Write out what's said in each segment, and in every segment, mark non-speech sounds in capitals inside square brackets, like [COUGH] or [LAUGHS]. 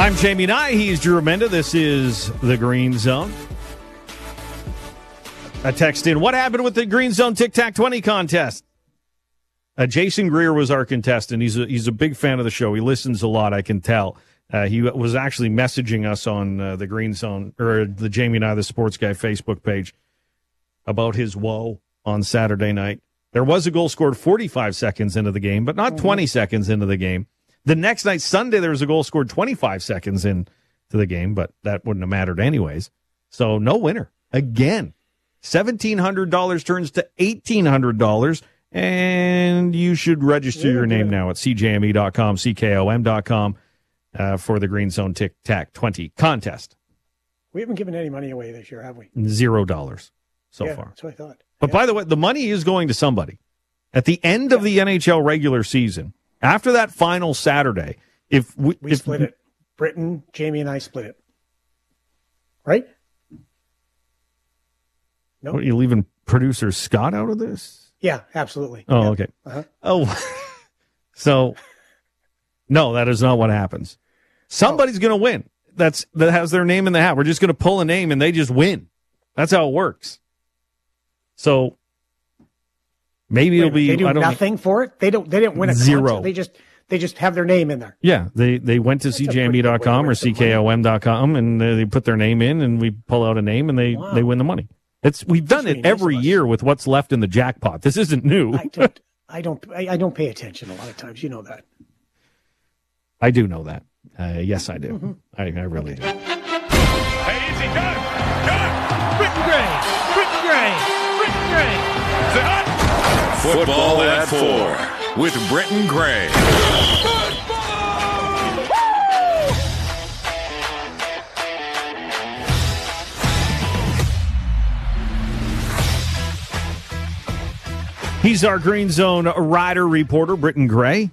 I'm Jamie Nye. He's Drew Remenda. This is the Green Zone. A text in. What happened with the Green Zone Tic Tac 20 contest? Uh, Jason Greer was our contestant. He's a, he's a big fan of the show. He listens a lot, I can tell. Uh, he was actually messaging us on uh, the Green Zone or the Jamie and I, the Sports Guy Facebook page about his woe on Saturday night. There was a goal scored 45 seconds into the game, but not 20 seconds into the game. The next night, Sunday, there was a goal scored 25 seconds into the game, but that wouldn't have mattered anyways. So no winner again. $1,700 turns to $1,800 and you should register Yeah, your name yeah. now at cjme.com, ckom.com uh, for the Green Zone Tic Tac 20 contest. We haven't given any money away this year, have we? Zero dollars so yeah, far. That's what I thought. But by the way, the money is going to somebody. At the end of the NHL regular season, after that final Saturday, if we, We if, split it. Britton, Jamie, and I split it. Right? No. What, are you leaving producer Scott out of this? Yeah, absolutely. Oh, Yeah. okay. Uh-huh. Oh, [LAUGHS] so no, that is not what happens. Somebody's going to win. That's that has their name in the hat. We're just going to pull a name and they just win. That's how it works. So maybe Wait it'll be they do I don't know. nothing for it. They don't. They didn't win a Zero. contest. They just they just have their name in there. Yeah, they they went to a pretty good cjme.com or win some ckom.com and uh, they put their name in and we pull out a name and they Wow. they win the money. It's we've done it really nice every year with what's left in the jackpot. This isn't new. I don't. I don't. I, I don't pay attention a lot of times. You know that. I do know that. Uh, yes, I do. Mm-hmm. I, I really do. Hey, easy, gun, gun. Britton Gray, Britton Gray, Britton Gray. Is it hot? Football at four with Britton Gray. He's our Green Zone rider reporter, Britton Gray,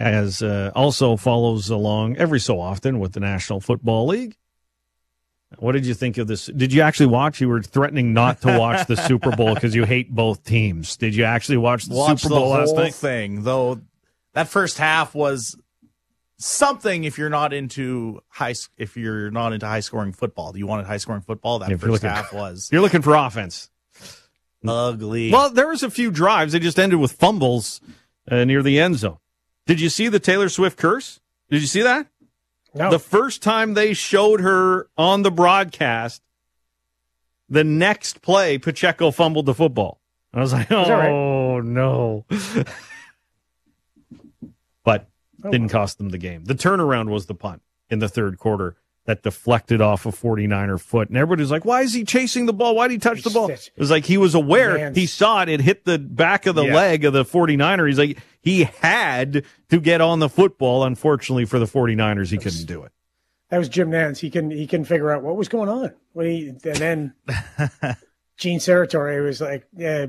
as uh, also follows along every so often with the National Football League. What did you think of this? Did you actually watch? You were threatening not to watch the Super Bowl [LAUGHS] because you hate both teams. Did you actually watch the watch Super the Bowl last whole night? thing. Though that first half was something. If you're not into high, if you're not into high scoring football, do you wanted high scoring football? That you're first looking- half was [LAUGHS] You're looking for offense. ugly. Well, there was a few drives. They just ended with fumbles uh, near the end zone. Did you see the Taylor Swift curse? Did you see that? No. The first time they showed her on the broadcast, the next play, Pacheco fumbled the football. I was like, that right? oh, no. but oh, didn't cost them the game. The turnaround was the punt in the third quarter that deflected off a 49er foot. And everybody's like, why is he chasing the ball? Why did he touch the ball? It was like he was aware. He saw it. It hit the back of the Yeah. leg of the 49er. He's like, he had to get on the football. Unfortunately for the 49ers, he couldn't do it. That was Jim Nantz. He can he can figure out what was going on. He and then [LAUGHS] Gene Steratore was like, yeah,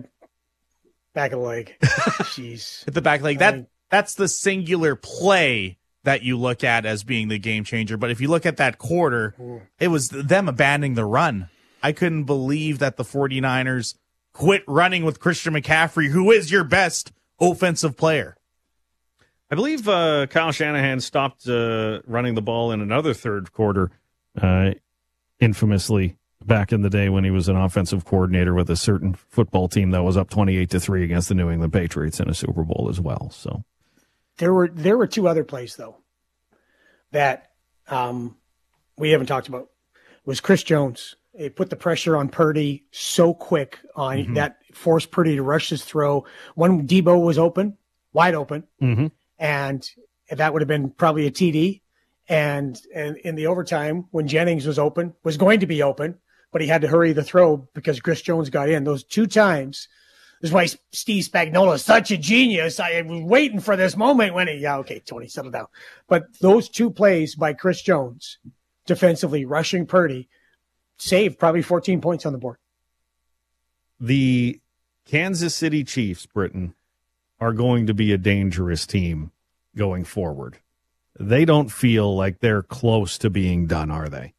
back of the leg. Jeez. [LAUGHS] At the back leg. I That mean- that's the singular play that you look at as being the game changer. But if you look at that quarter, mm. it was them abandoning the run. I couldn't believe that the 49ers quit running with Christian McCaffrey, who is your best offensive player. I believe uh, Kyle Shanahan stopped uh, running the ball in another third quarter, uh, infamously back in the day when he was an offensive coordinator with a certain football team that was up twenty-eight to three against the New England Patriots in a Super Bowl as well. So There were there were two other plays though that um, we haven't talked about. Was Chris Jones? It put the pressure on Purdy so quick on that forced Purdy to rush his throw. When Deebo was open, wide open, Mhm. and that would have been probably a TD. And and in the overtime, when Jennings was open, was going to be open, but he had to hurry the throw because Chris Jones got in. Those two times, this is why Steve Spagnuolo is such a genius. I was waiting for this moment when he, yeah, okay, Tony, settle down. But those two plays by Chris Jones, defensively rushing Purdy, saved probably 14 points on the board. the Kansas City Chiefs, Britton, are going to be a dangerous team going forward. They don't feel like they're close to being done, are they?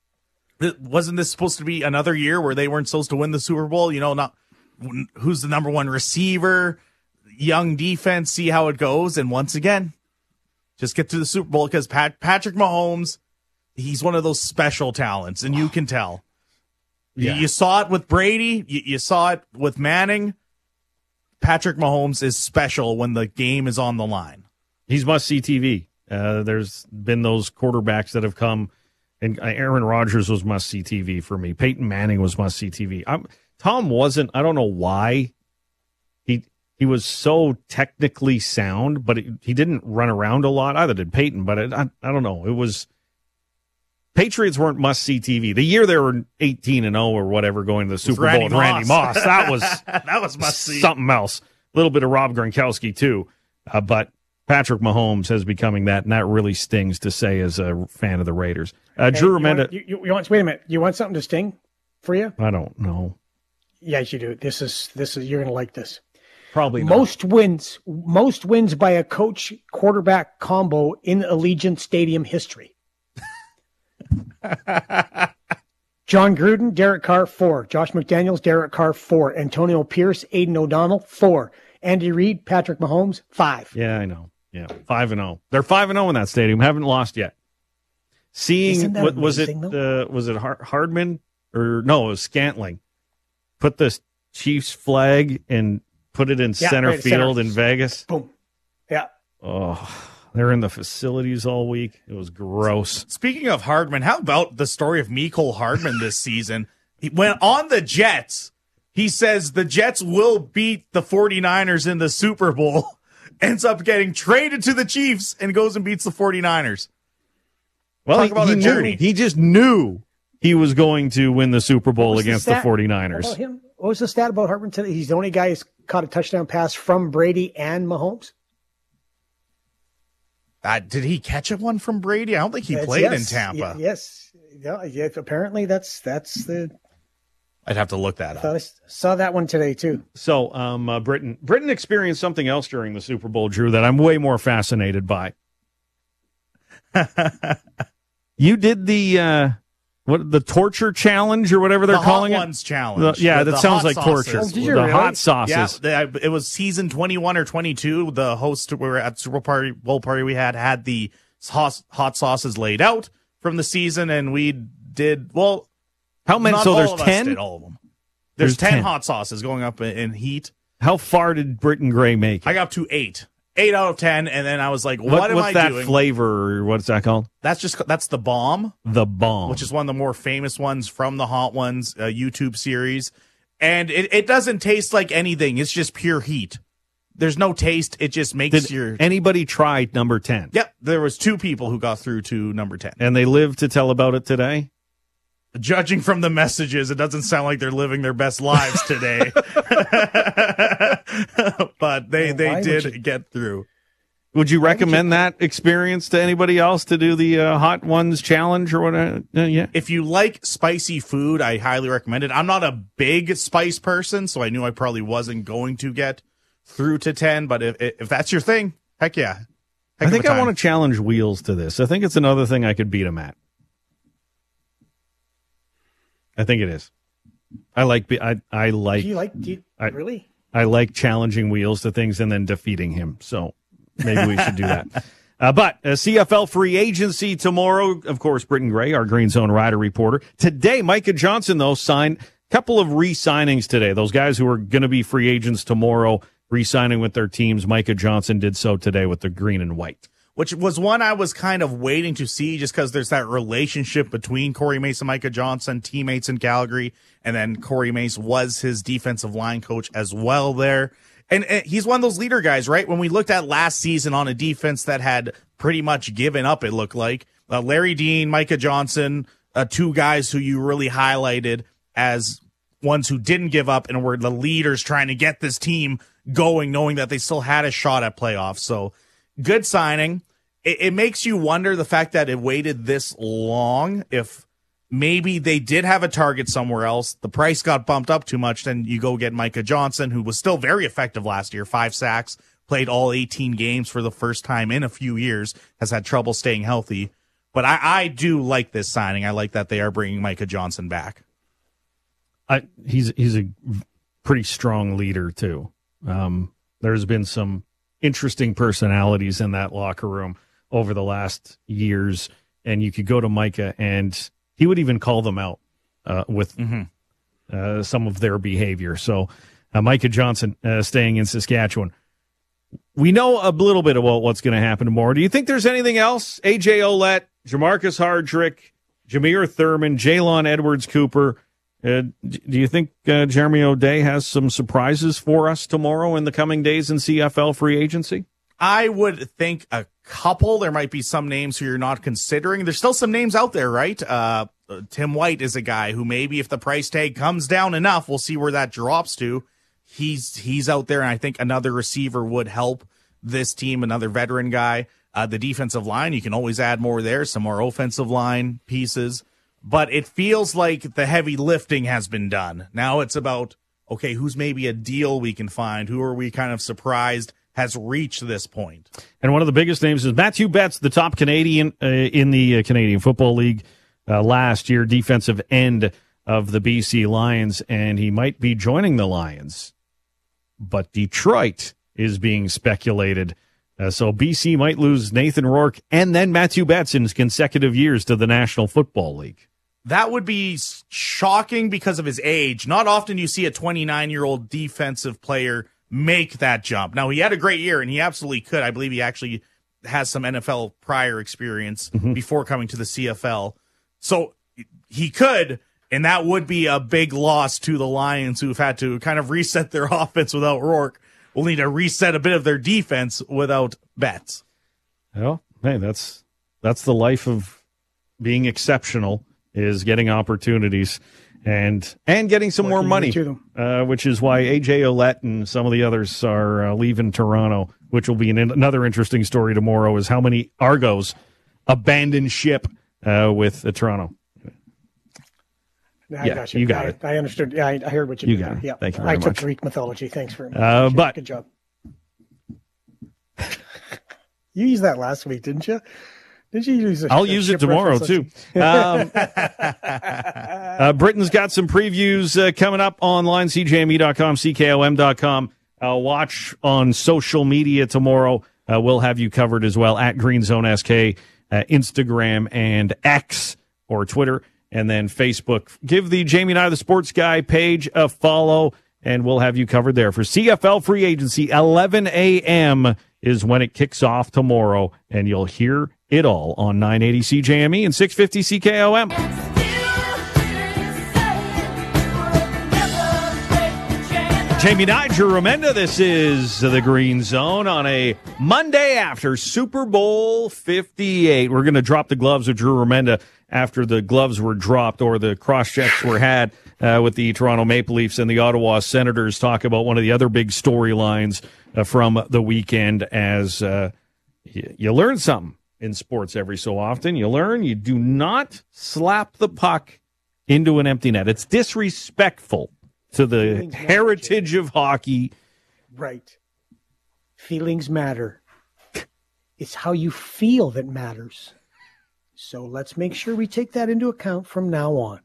Wasn't this supposed to be another year where they weren't supposed to win the Super Bowl? You know, not who's the number one receiver, young defense, see how it goes. And once again, just get to the Super Bowl because Pat, Patrick Mahomes he's one of those special talents, and you can tell. You- Yeah. You, saw it with Brady. You, you saw it with Manning. Patrick Mahomes is special when the game is on the line. He's must see TV. Uh, there's been those quarterbacks that have come, and uh, Aaron Rodgers was must see TV for me. Peyton Manning was must see TV. I'm, Tom wasn't. I don't know why. He he was so technically sound, but it, he didn't run around a lot. Either did Peyton, but it, I I don't know. It was Patriots weren't must see TV. The year they were 18 and 0 or whatever, going to the Super Randy Bowl with Randy Moss. That [LAUGHS] was that was must see. something else. A little bit of Rob Gronkowski too, uh, but Patrick Mahomes has becoming that, and that really stings to say as a fan of the Raiders. Uh, Hey, Drew you Remenda, want- You, you, you want? Wait a minute. You want something to sting for you? I don't know, Yes, you do. This is this is. You're going to like this. probably not. Most wins, most wins by a coach quarterback combo in Allegiant Stadium history. [LAUGHS] Jon Gruden, Derek Carr, four. Josh McDaniels, Derek Carr, four. Antonio Pierce, Aidan O'Connell, four. Andy Reid, Patrick Mahomes, five. Yeah, I know. Yeah, five and zero. They're five and zero in that stadium. Haven't lost yet. Seeing what was it? Uh, was it Hardman or no? It was Scantling. Put the Chiefs flag and put it in Yeah, center right, center. field in Vegas. Boom. Yeah. Oh, they're in the facilities all week. It was gross. Speaking of Hardman, how about the story of Mecole Hardman this season? He went on the Jets. He says the Jets will beat the 49ers in the Super Bowl. [LAUGHS] Ends up getting traded to the Chiefs and goes and beats the 49ers. Well, Talk he, about he a knew- he just knew he was going to win the Super Bowl What was the against stat the 49ers. What was the stat about Hardman today? He's the only guy who's caught a touchdown pass from Brady and Mahomes. Uh, did he catch a one from Brady? I don't think he That's- played yes, in Tampa. y- yes. Yeah, yeah, apparently that's that's the. I'd have to look that I up. thought I s- saw that one today too. So, um, uh, Britton, Britton experienced something else during the Super Bowl, Drew, that I'm way more fascinated by. [LAUGHS] you did the uh, what the torture challenge or whatever they're the calling hot it. ones challenge. The- yeah, The- that the sounds like sauces. torture. Oh, the really? hot sauces. Yeah, the- it was season 21 or 22. The host we were at Super Party Bowl party we had had the hot, hot sauces laid out from the season, and we did well. How many? not So all there's of us ten. did all of them. There's, There's 10, 10. hot sauces going up in, in heat. How far did Britton Gray make it? I got up to eight, eight out of ten, and then I was like, "What, What- am what's I that doing?" flavor? Or what's that called? that's just that's the bomb. The bomb. which is one of the more famous ones from the Hot Ones uh, YouTube series. And it, it doesn't taste like anything. It's just pure heat. There's no taste. It just makes did your. anybody tried number ten? Yep, there was two people who got through to number ten. And they live to tell about it today. Judging from the messages, it doesn't sound like they're living their best lives today. [LAUGHS] [LAUGHS] [LAUGHS] but they Well, they did you- get through. Would you recommend that experience to anybody else to do the uh, hot ones challenge or what? Uh, yeah. If you like spicy food, I highly recommend it. I'm not a big spice person, so I knew I probably wasn't going to get through to 10, but if if that's your thing, heck yeah. Heck I think I want to to challenge Wheels to this. I think it's another thing I could beat him at. I think it is. I like I I like Do you like? Do you, I- really? I like challenging Wheels to things and then defeating him. So maybe we should do that. [LAUGHS] Uh, but uh, CFL free agency tomorrow. Of course, Britton Gray, our Green Zone rider reporter. Today, Micah Johnson though signed a couple of re-signings today. Those guys who are going to be free agents tomorrow, re-signing with their teams. Micah Johnson did so today with the green and white. Which was one I was kind of waiting to see just because there's that relationship between Corey Mace and Micah Johnson, teammates in Calgary, and then Corey Mace was his defensive line coach as well there. And, and he's one of those leader guys, right? When we looked at last season on a defense that had pretty much given up, it looked like uh, Larry Dean, Micah Johnson, uh, two guys who you really highlighted as ones who didn't give up and were the leaders trying to get this team going, knowing that they still had a shot at playoffs. So good signing. It, it makes you wonder the fact that it waited this long. If maybe they did have a target somewhere else, the price got bumped up too much, then you go get Micah Johnson, who was still very effective last year, five sacks, played all 18 games for the first time in a few years, has had trouble staying healthy. But I, I do like this signing. I like that they are bringing Micah Johnson back. I, he's he's a pretty strong leader too. Um, there's been some interesting personalities in that locker room over the last years. and you could go to Micah, and he would even call them out uh, with uh, some of their behavior. So, uh, Micah Johnson uh, staying in Saskatchewan. We know a little bit about what's going to happen tomorrow. Do you think there's anything else? AJ Ouellette, Jermarcus Hardrick, Jameer Thurman, Jalon Edwards Cooper. Uh, do you think uh, Jeremy O'Day has some surprises for us tomorrow in the coming days in CFL free agency? I would think a couple. There might be some names who you're not considering. There's still some names out there, right? Uh, Tim White is a guy who maybe if the price tag comes down enough, we'll see where that drops to. He's he's out there, and I think another receiver would help this team. Another veteran guy. Uh, the defensive line, you can always add more there. Some more offensive line pieces, but it feels like the heavy lifting has been done. Now it's about okay, who's maybe a deal we can find? Who are we kind of surprised has reached this point? And one of the biggest names is Matthew Betts, the top Canadian uh, in the uh, Canadian Football League uh, last year, defensive end of the BC Lions, and he might be joining the Lions. But Detroit is being speculated. Uh, so BC might lose Nathan Rourke and then Matthew Betts in consecutive years to the National Football League. That would be shocking because of his age. Not often you see a 29 year old defensive player make that jump. Now, he had a great year and he absolutely could. I believe he actually has some NFL prior experience mm-hmm. before coming to the CFL. So he could, and that would be a big loss to the Lions who've had to kind of reset their [LAUGHS] offense without Rourke. Will need to reset a bit of their defense without Betts. Well, hey, that's that's the life of being exceptional is getting opportunities and and getting some more money, uh, which is why AJ Ouellette and some of the others are uh, leaving Toronto, which will be an, another interesting story tomorrow. Is how many Argos abandoned ship uh, with uh, Toronto. I Yeah, got you. you got I, it. I understood. Yeah, I, I heard what you, You did got it. Yeah. Thank you very I took. Greek mythology. Thanks very much. Uh, but- good job. you used that last week, didn't you? Did you use? A, I'll a use it tomorrow too. Um, [LAUGHS] uh, Britton's got some previews uh, coming up online. CJME.com, CKOM.com. Uh, watch on social media tomorrow. Uh, we'll have you covered as well at Green Zone SK, uh, Instagram and X or Twitter, and then Facebook. Give the Jamie and I the Sports Guy page a follow, and we'll have you covered there for CFL free agency. 11 a.m. is when it kicks off tomorrow, and you'll hear it all on 980 CJME and 650 CKOM. Jamie Niger Remenda, this is the Green Zone on a Monday after Super Bowl 58. We're going to drop the gloves of Drew Remenda after the gloves were dropped or the cross checks were had uh, with the Toronto Maple Leafs and the Ottawa Senators. Talk about one of the other big storylines uh, from the weekend as uh, y- you learn something in sports every so often. You learn you do not slap the puck into an empty net. It's disrespectful to the Feelings matter, heritage of hockey. Right. Feelings matter. It's how you feel that matters. So let's make sure we take that into account from now on.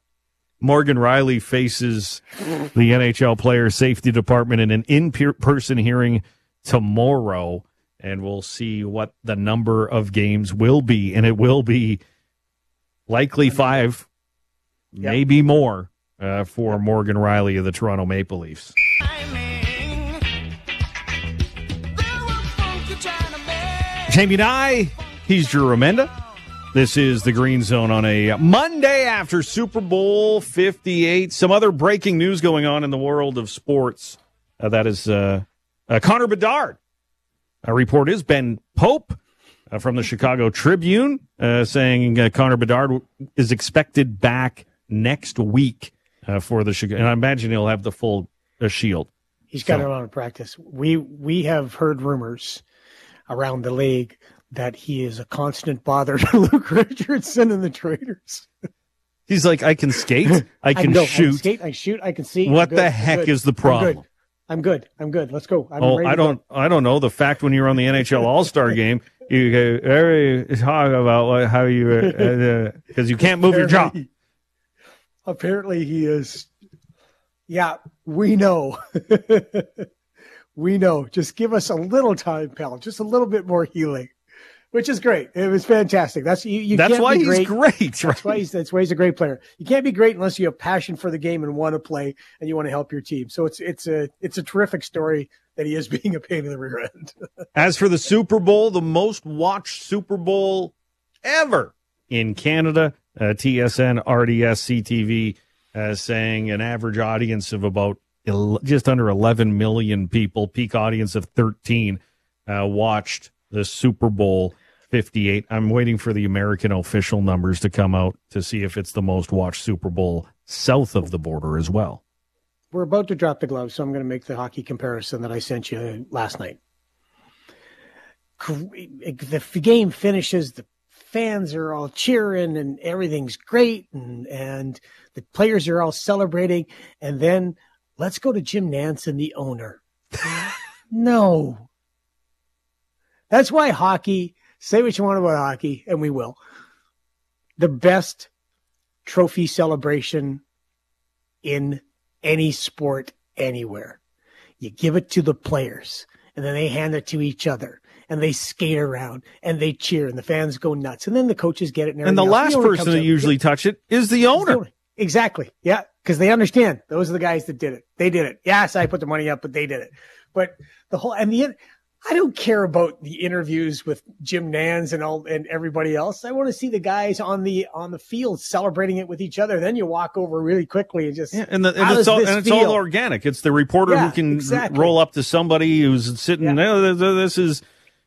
Morgan Rielly faces the NHL Player Safety Department in an in person hearing tomorrow, and we'll see what the number of games will be. And it will be likely five, maybe more, uh, for Morgan Rielly of the Toronto Maple Leafs. Jamie Nye, he's Drew Remenda. This is the Green Zone on a Monday after Super Bowl 58. Some other breaking news going on in the world of sports. Uh, that is uh, uh, Connor Bedard. A report is Ben Pope uh, from the Chicago Tribune uh, saying uh, Connor Bedard is expected back next week uh, for the Chicago. And I imagine he'll have the full uh, shield. He's got So- lot of practice. We we have heard rumors around the league that he is a constant bother to [LAUGHS] Luke Richardson and the Traders. He's like, I can skate, I [LAUGHS] can know, I shoot. skate, I shoot, I can see. What the heck is the problem? I'm good. I'm good. Let's go. I'm Oh, I don't, I don't know. The fact when you were on the NHL All Star game, you very talk about how you uh, uh, because you can't move your jaw. Apparently- Apparently, he is. Yeah, we know. [LAUGHS] we know. Just give us a little time, pal. Just a little bit more healing. Which is great. It was fantastic. That's you. you That's can't why be he's great. great, That's why he's that's why he's a great player. You can't be great unless you have passion for the game and want to play and you want to help your team. So it's it's a it's a terrific story that he is [LAUGHS] being a pain in the rear end. As for the Super Bowl, the most watched Super Bowl ever in Canada, uh, TSN, RDS, CTV, uh, saying an average audience of about el- just under 11 million people, peak audience of 13, uh, watched the Super Bowl 58. I'm waiting for the American official numbers to come out to see if it's the most watched Super Bowl south of the border as well. We're about to drop the gloves, so I'm going to make the hockey comparison that I sent you last night. The game finishes, the fans are all cheering, and everything's great, and and the players are all celebrating, and then let's go to Jim Nantz and the owner. [LAUGHS] no, that's why hockey. Say what you want about hockey, and we will. The best trophy celebration in any sport anywhere. You give it to the players and then they hand it to each other and they skate around and they cheer and the fans go nuts and then the coaches get it and, And the else. last owner person to usually touch it is the owner. Exactly. Yeah. Cause they understand those are the guys that did it. They did it. Yes, I put the money up, but they did it. But the whole, and the, I don't care about the interviews with Jim Nantz and all and everybody else. I want to see the guys on the on the field celebrating it with each other. Then you walk over really quickly and just Yeah, and, the, and it's all and it's feel? all organic. It's the reporter Yeah, who can exactly. roll up to somebody who's sitting. Yeah. "Oh, th- th- this is,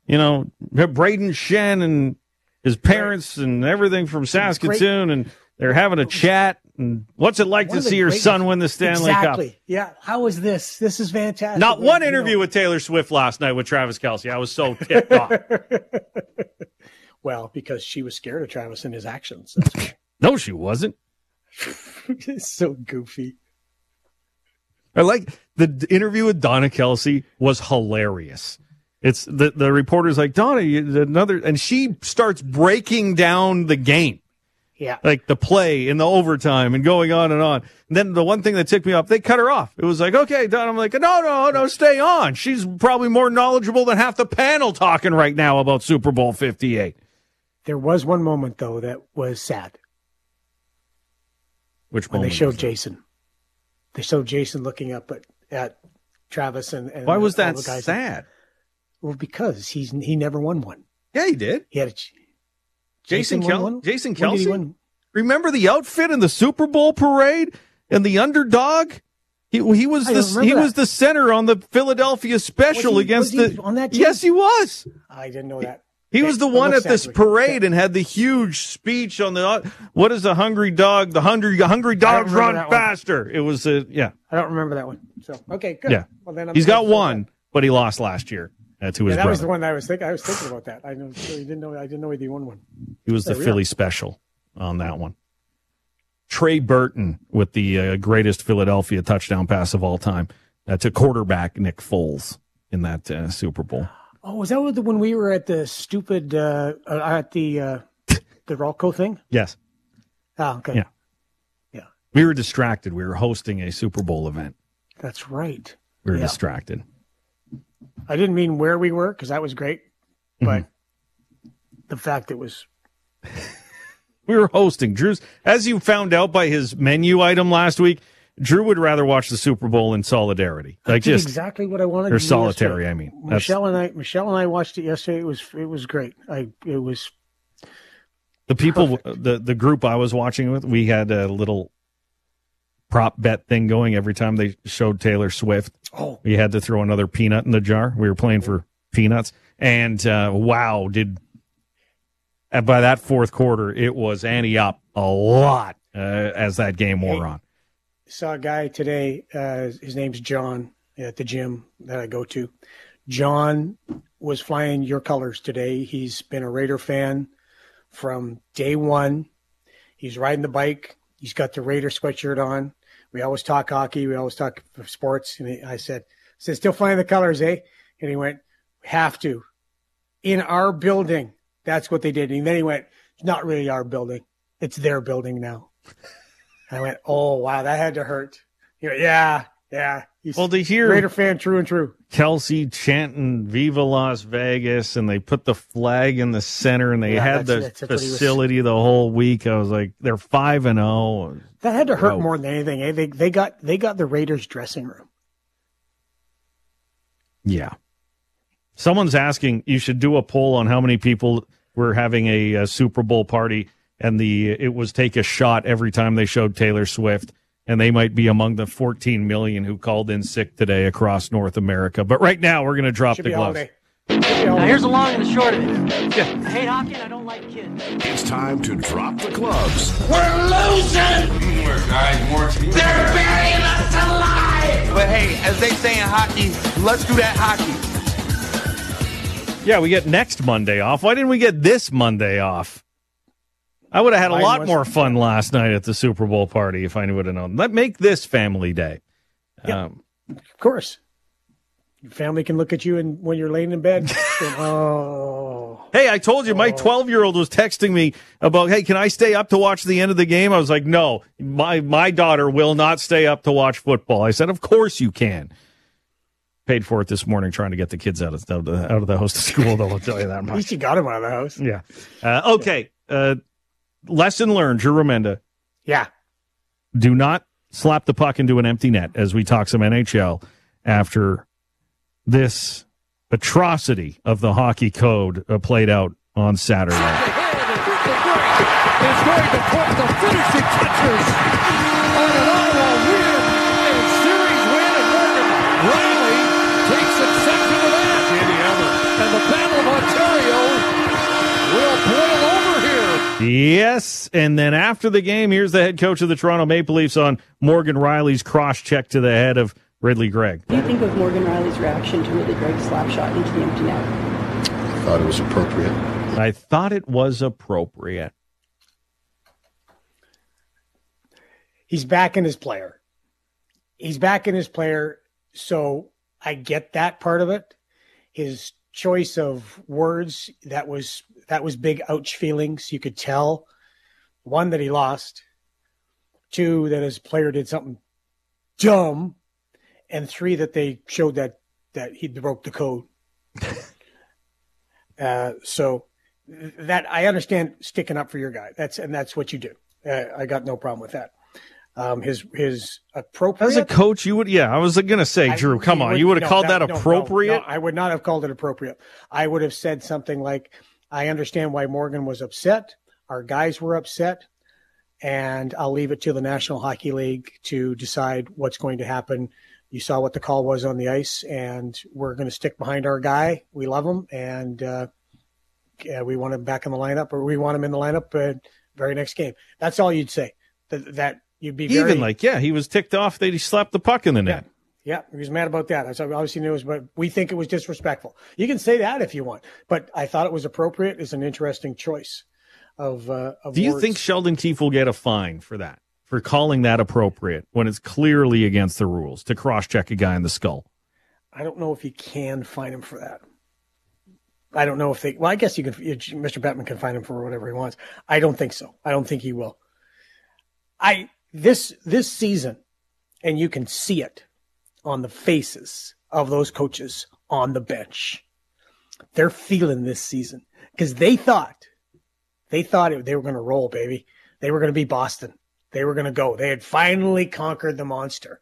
you know, Braden Schenn and his parents and everything from Saskatoon, and they're having a chat. What's it like One to see your greatest- son win the Stanley Cup? exactly. Cup? Yeah. How is this? This is fantastic. Not one know, interview with Taylor Swift last night with Travis Kelce. I was so ticked off. [LAUGHS] Well, because she was scared of Travis and his actions. [LAUGHS] No, she wasn't. [LAUGHS] so goofy. I like the interview with Donna Kelce was hilarious. It's the the reporter's like Donna, another, and she starts breaking down the game, Yeah. like the play in the overtime, and going on and on. And then the one thing that ticked me off, they cut her off. It was like, okay, Donna. I'm like, no, no, no, stay on. She's probably more knowledgeable than half the panel talking right now about Super Bowl 58. There was one moment though that was sad Which when they showed? Jason. They showed Jason looking up at, at Travis and, and Why was that sad? Well, because he's he never won one. Yeah, he did. He had a Jason Kel- Jason When Kelce? Remember the outfit in the Super Bowl parade and the underdog? He, he was I the he that. was the center on the Philadelphia special he- against the on that team? Yes, he was. I didn't know that. He was the one at this that parade and had the huge speech on the what is the hungry dog? The hungry hungry dogs run that one. faster. It was a yeah I don't remember that one. So okay, good. yeah. Well, then I'm He's got one, but he lost last year Yeah, that brother. was the one that I was thinking. I was thinking about that. I know. Didn't know. I didn't know he won one. He was the Oh, yeah. Philly special on that one. Trey Burton with the uh, greatest Philadelphia touchdown pass of all time uh, to quarterback Nick Foles in that uh, Super Bowl. Oh, was that the, when we were at the stupid uh, uh, at the uh, the Rolco thing? Yes. Oh, okay. Yeah. Yeah. We were distracted. We were hosting a Super Bowl event. That's right. We were Yeah. distracted. I didn't mean where we were because that was great, Mm-hmm. but the fact it was [LAUGHS] We were hosting. Drew's, as you found out by his menu item last week, Drew would rather watch the Super Bowl in solidarity. Like just exactly what I wanted. or to solitary, yesterday. I mean. That's- Michelle and I, Michelle and I watched it yesterday. It was it was great. I it was The people, the the group I was watching with, we had a little prop bet thing going every time they showed Taylor Swift. oh We had to throw another peanut in the jar. We were playing for peanuts, and uh, wow, did and by that fourth quarter, it was ante up a lot uh, as that game wore on. saw a guy today. Uh, his name's John at the gym that I go to. John was flying your colors today. He's been a Raider fan from day one. He's riding the bike. He's got the Raider sweatshirt on. We always talk hockey. We always talk sports. And I said, I said, still flying the colors, eh? And he went, we have to. In our building. That's what they did. And then he went, it's not really our building. It's their building now. I went, oh wow, that had to hurt. Went, yeah, Yeah. He's Well, to hear Raider fan, true and true. Kelce chanting "Viva Las Vegas" and they put the flag in the center and they Yeah, had the that's- that's what was- facility the whole week. I was like, they're five and oh. zero. That had to hurt more than anything. Eh? They they got they got the Raiders dressing room. Yeah. Someone's asking. You should do a poll on how many people were having a, uh Super Bowl party, and the it was take a shot every time they showed Taylor Swift, and they might be among the 14 million who called in sick today across North America. But right now, we're going to drop Should the gloves. holiday. Should be holiday. Now, here's the long and the short of it. I hate hockey and I don't like kids. It's time to drop the gloves. We're losing. Teamwork, guys. More teamwork. They're burying us alive. But hey, as they say in hockey, let's do that hockey. Yeah, we get next Monday off. Why didn't we get this Monday off? I would have had a Mine lot more fun last night at the Super Bowl party if I would have known. Let make this family day. Yeah. Um, Of course. Your family can look at you and when you're laying in bed. [LAUGHS] and, oh, hey, I told you my 12 year old was texting me about, hey, can I stay up to watch the end of the game? I was like, no, my my daughter will not stay up to watch football. I said, of course you can. Paid for it this morning trying to get the kids out of, out of, the, out of the host of school, though, I'll tell you that much. at least you got him out of the house. Yeah. Uh, okay. Uh, lesson learned, Drew Remenda. Yeah. do not slap the puck into an empty net as we talk some NHL after this atrocity of the hockey code uh, played out on Saturday. is going to put the finishing touches Yes, and then after the game, here's the head coach of the Toronto Maple Leafs on Morgan Rielly's cross check to the head of Ridly Greig. What do you think of Morgan Rielly's reaction to Ridly Greig's slap shot into the empty net? I thought it was appropriate. I thought it was appropriate. He's back in his player. He's back in his player. So I get that part of it. His choice of words that was that was big ouch feelings. You could tell one that he lost, two that his player did something dumb, and three that they showed that that he broke the code. [LAUGHS] uh, so that I understand sticking up for your guy. That's and that's what you do. Uh, I got no problem with that. Um, his his appropriate As a coach, you would, yeah, I was going to say, I- Drew, come on. You would have no, called that, no, no, appropriate? no, I would not have called it appropriate. I would have said something like, I understand why Morgan was upset. Our guys were upset. And I'll leave it to the National Hockey League to decide what's going to happen. You saw what the call was on the ice, and we're going to stick behind our guy. We love him, and uh, yeah, we want him back in the lineup, or we want him in the lineup uh, very next game. That's all you'd say. That, that you'd be very, Even like, yeah, he was ticked off that he slapped the puck in the net. yeah, he was mad about that. I said, obviously knew it was, but we think it was disrespectful. You can say that if you want, but I thought it was appropriate. Is an interesting choice of. Uh, of Do you words. think Sheldon Keefe will get a fine for that? For calling that appropriate when it's clearly against the rules to cross check a guy in the skull? I don't know if you can find him for that. I don't know if they. Well, I guess you can. Mr. Bettman can find him for whatever he wants. I don't think so. I don't think he will. I this this season, and you can see it on the faces of those coaches on the bench. They're feeling this season because they thought they thought it, they were going to roll, baby. They were going to be Boston. They were going to go. They had finally conquered the monster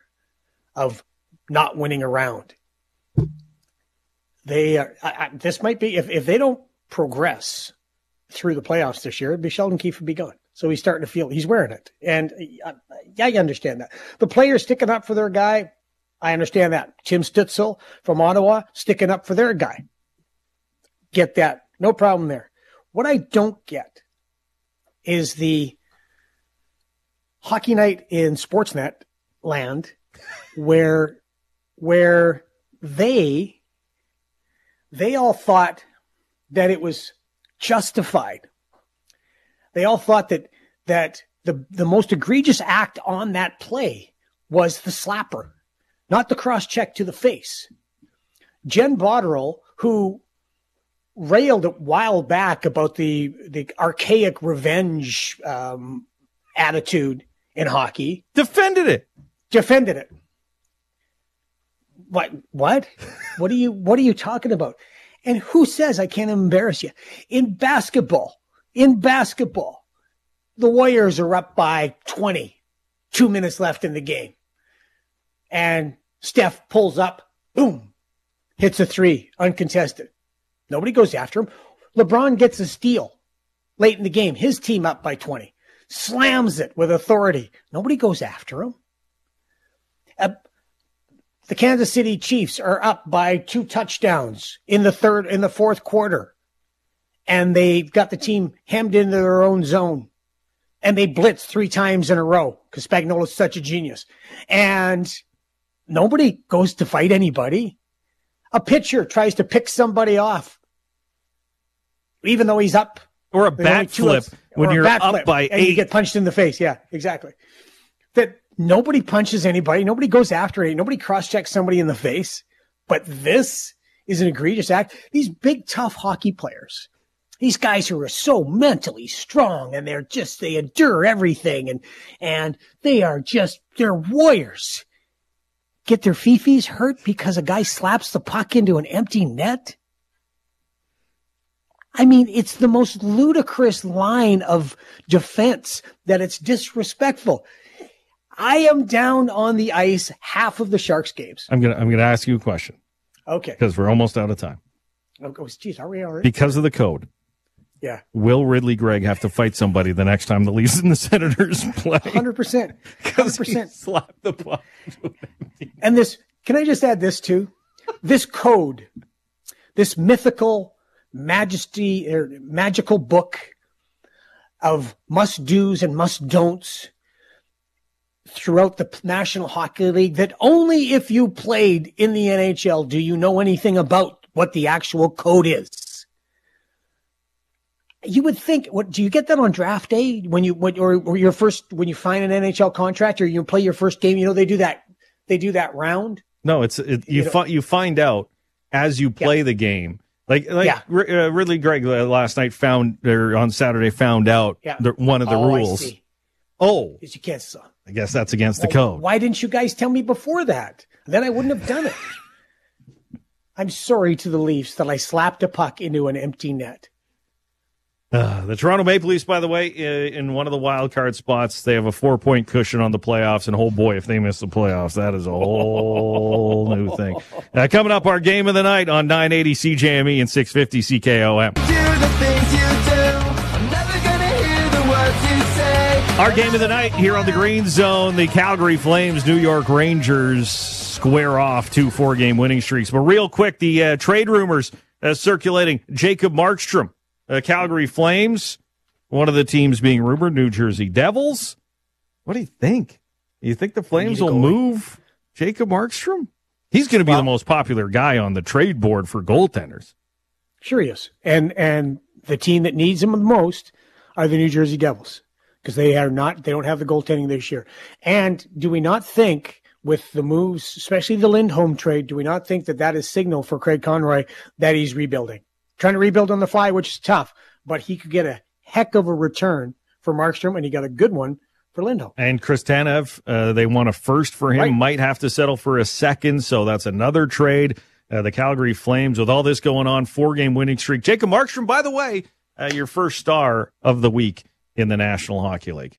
of not winning a round. They are. I, I, this might be if if they don't progress through the playoffs this year, it'd be Sheldon Keefe would be gone. So he's starting to feel he's wearing it, and uh, yeah, I understand that. The players sticking up for their guy, I understand that. Tim Stützle from Ottawa sticking up for their guy. Get that, no problem there. What I don't get is the hockey night in Sportsnet land, where where they they all thought that it was justified. They all thought that that the the most egregious act on that play was the slapper, not the cross check to the face. Jen Botterill, who railed a while back about the the archaic revenge um, attitude in hockey, Defended it. defended it. What? What? what are you? What are you talking about? And who says I can't embarrass you? In basketball, in basketball, the Warriors are up by 20, two minutes left in the game. And Steph pulls up, boom, hits a three, uncontested. Nobody goes after him. LeBron gets a steal late in the game, his team up by 20, slams it with authority. Nobody goes after him. Uh, the Kansas City Chiefs are up by two touchdowns in the third, in the fourth quarter. And they've got the team hemmed into their own zone. And they blitz three times in a row because Spagnuolo's such a genius. And nobody goes to fight anybody. A pitcher tries to pick somebody off, even though he's up. Or a There's bat flip when you're up flip, by and you get punched in the face. Yeah, exactly. That nobody punches anybody, nobody goes after it, nobody cross checks somebody in the face. But this is an egregious act. These big, tough hockey players, these guys who are so mentally strong and they're just they endure everything and and they are just they're warriors. Get their fifis hurt because a guy slaps the puck into an empty net. I mean, it's the most ludicrous line of defense that it's disrespectful. I am down on the ice half of the Sharks games. I'm gonna I'm gonna ask you a question Okay. because we're almost out of time. Oh, geez, are we already? Because of the code, Yeah. will Ridly Greig have to fight somebody the next time the Leafs and the Senators [LAUGHS] play? 100%. 100%. Slap the puck. And this, can I just add this too? This code, this mythical majesty or magical book of must do's and must don'ts throughout the National Hockey League that only if you played in the NHL do you know anything about what the actual code is. You would think, what do you get that on draft day when you, when, or, or your first, when you find an NHL contract or you play your first game, you know, they do that, they do that round. No, it's it, you. You fi- you find out as you play the game. Like like Yeah. Ri- uh, Ridly Greig uh, last night found or on Saturday found out Yeah. the, one of the Oh, rules. Oh, Is you can't, I guess that's against the code. Why didn't you guys tell me before that? Then I wouldn't have done it. [LAUGHS] I'm sorry to the Leafs that I slapped a puck into an empty net. Uh, the Toronto Maple Leafs, by the way, in one of the wild card spots, they have a four point cushion on the playoffs. And oh boy, if they miss the playoffs, that is a whole new thing. [LAUGHS] Uh, coming up, our game of the night on 980 CJME and 650 CKOM. Our game of the night here on the Green Zone, the Calgary Flames, New York Rangers square off two four game winning streaks. But real quick, the uh, trade rumors uh, circulating Jacob Markstrom, uh, Calgary Flames, one of the teams being rumored, New Jersey Devils. What do you think? You think the Flames will move Jacob Markstrom? He's going to be Well- the most popular guy on the trade board for goaltenders. Sure he is. And and the team that needs him the most are the New Jersey Devils because they are not they don't have the goaltending this year. And do we not think with the moves, especially the Lindholm trade, do we not think that that is signal for Craig Conroy that he's rebuilding, trying to rebuild on the fly, which is tough, but he could get a heck of a return for Markstrom, and he got a good one for Lindholm. And Chris Tanev, uh, they want a first for him, Right. might have to settle for a second, so that's another trade. Uh, the Calgary Flames, with all this going on, four game winning streak. Jacob Markstrom, by the way, uh, your first star of the week in the National Hockey League.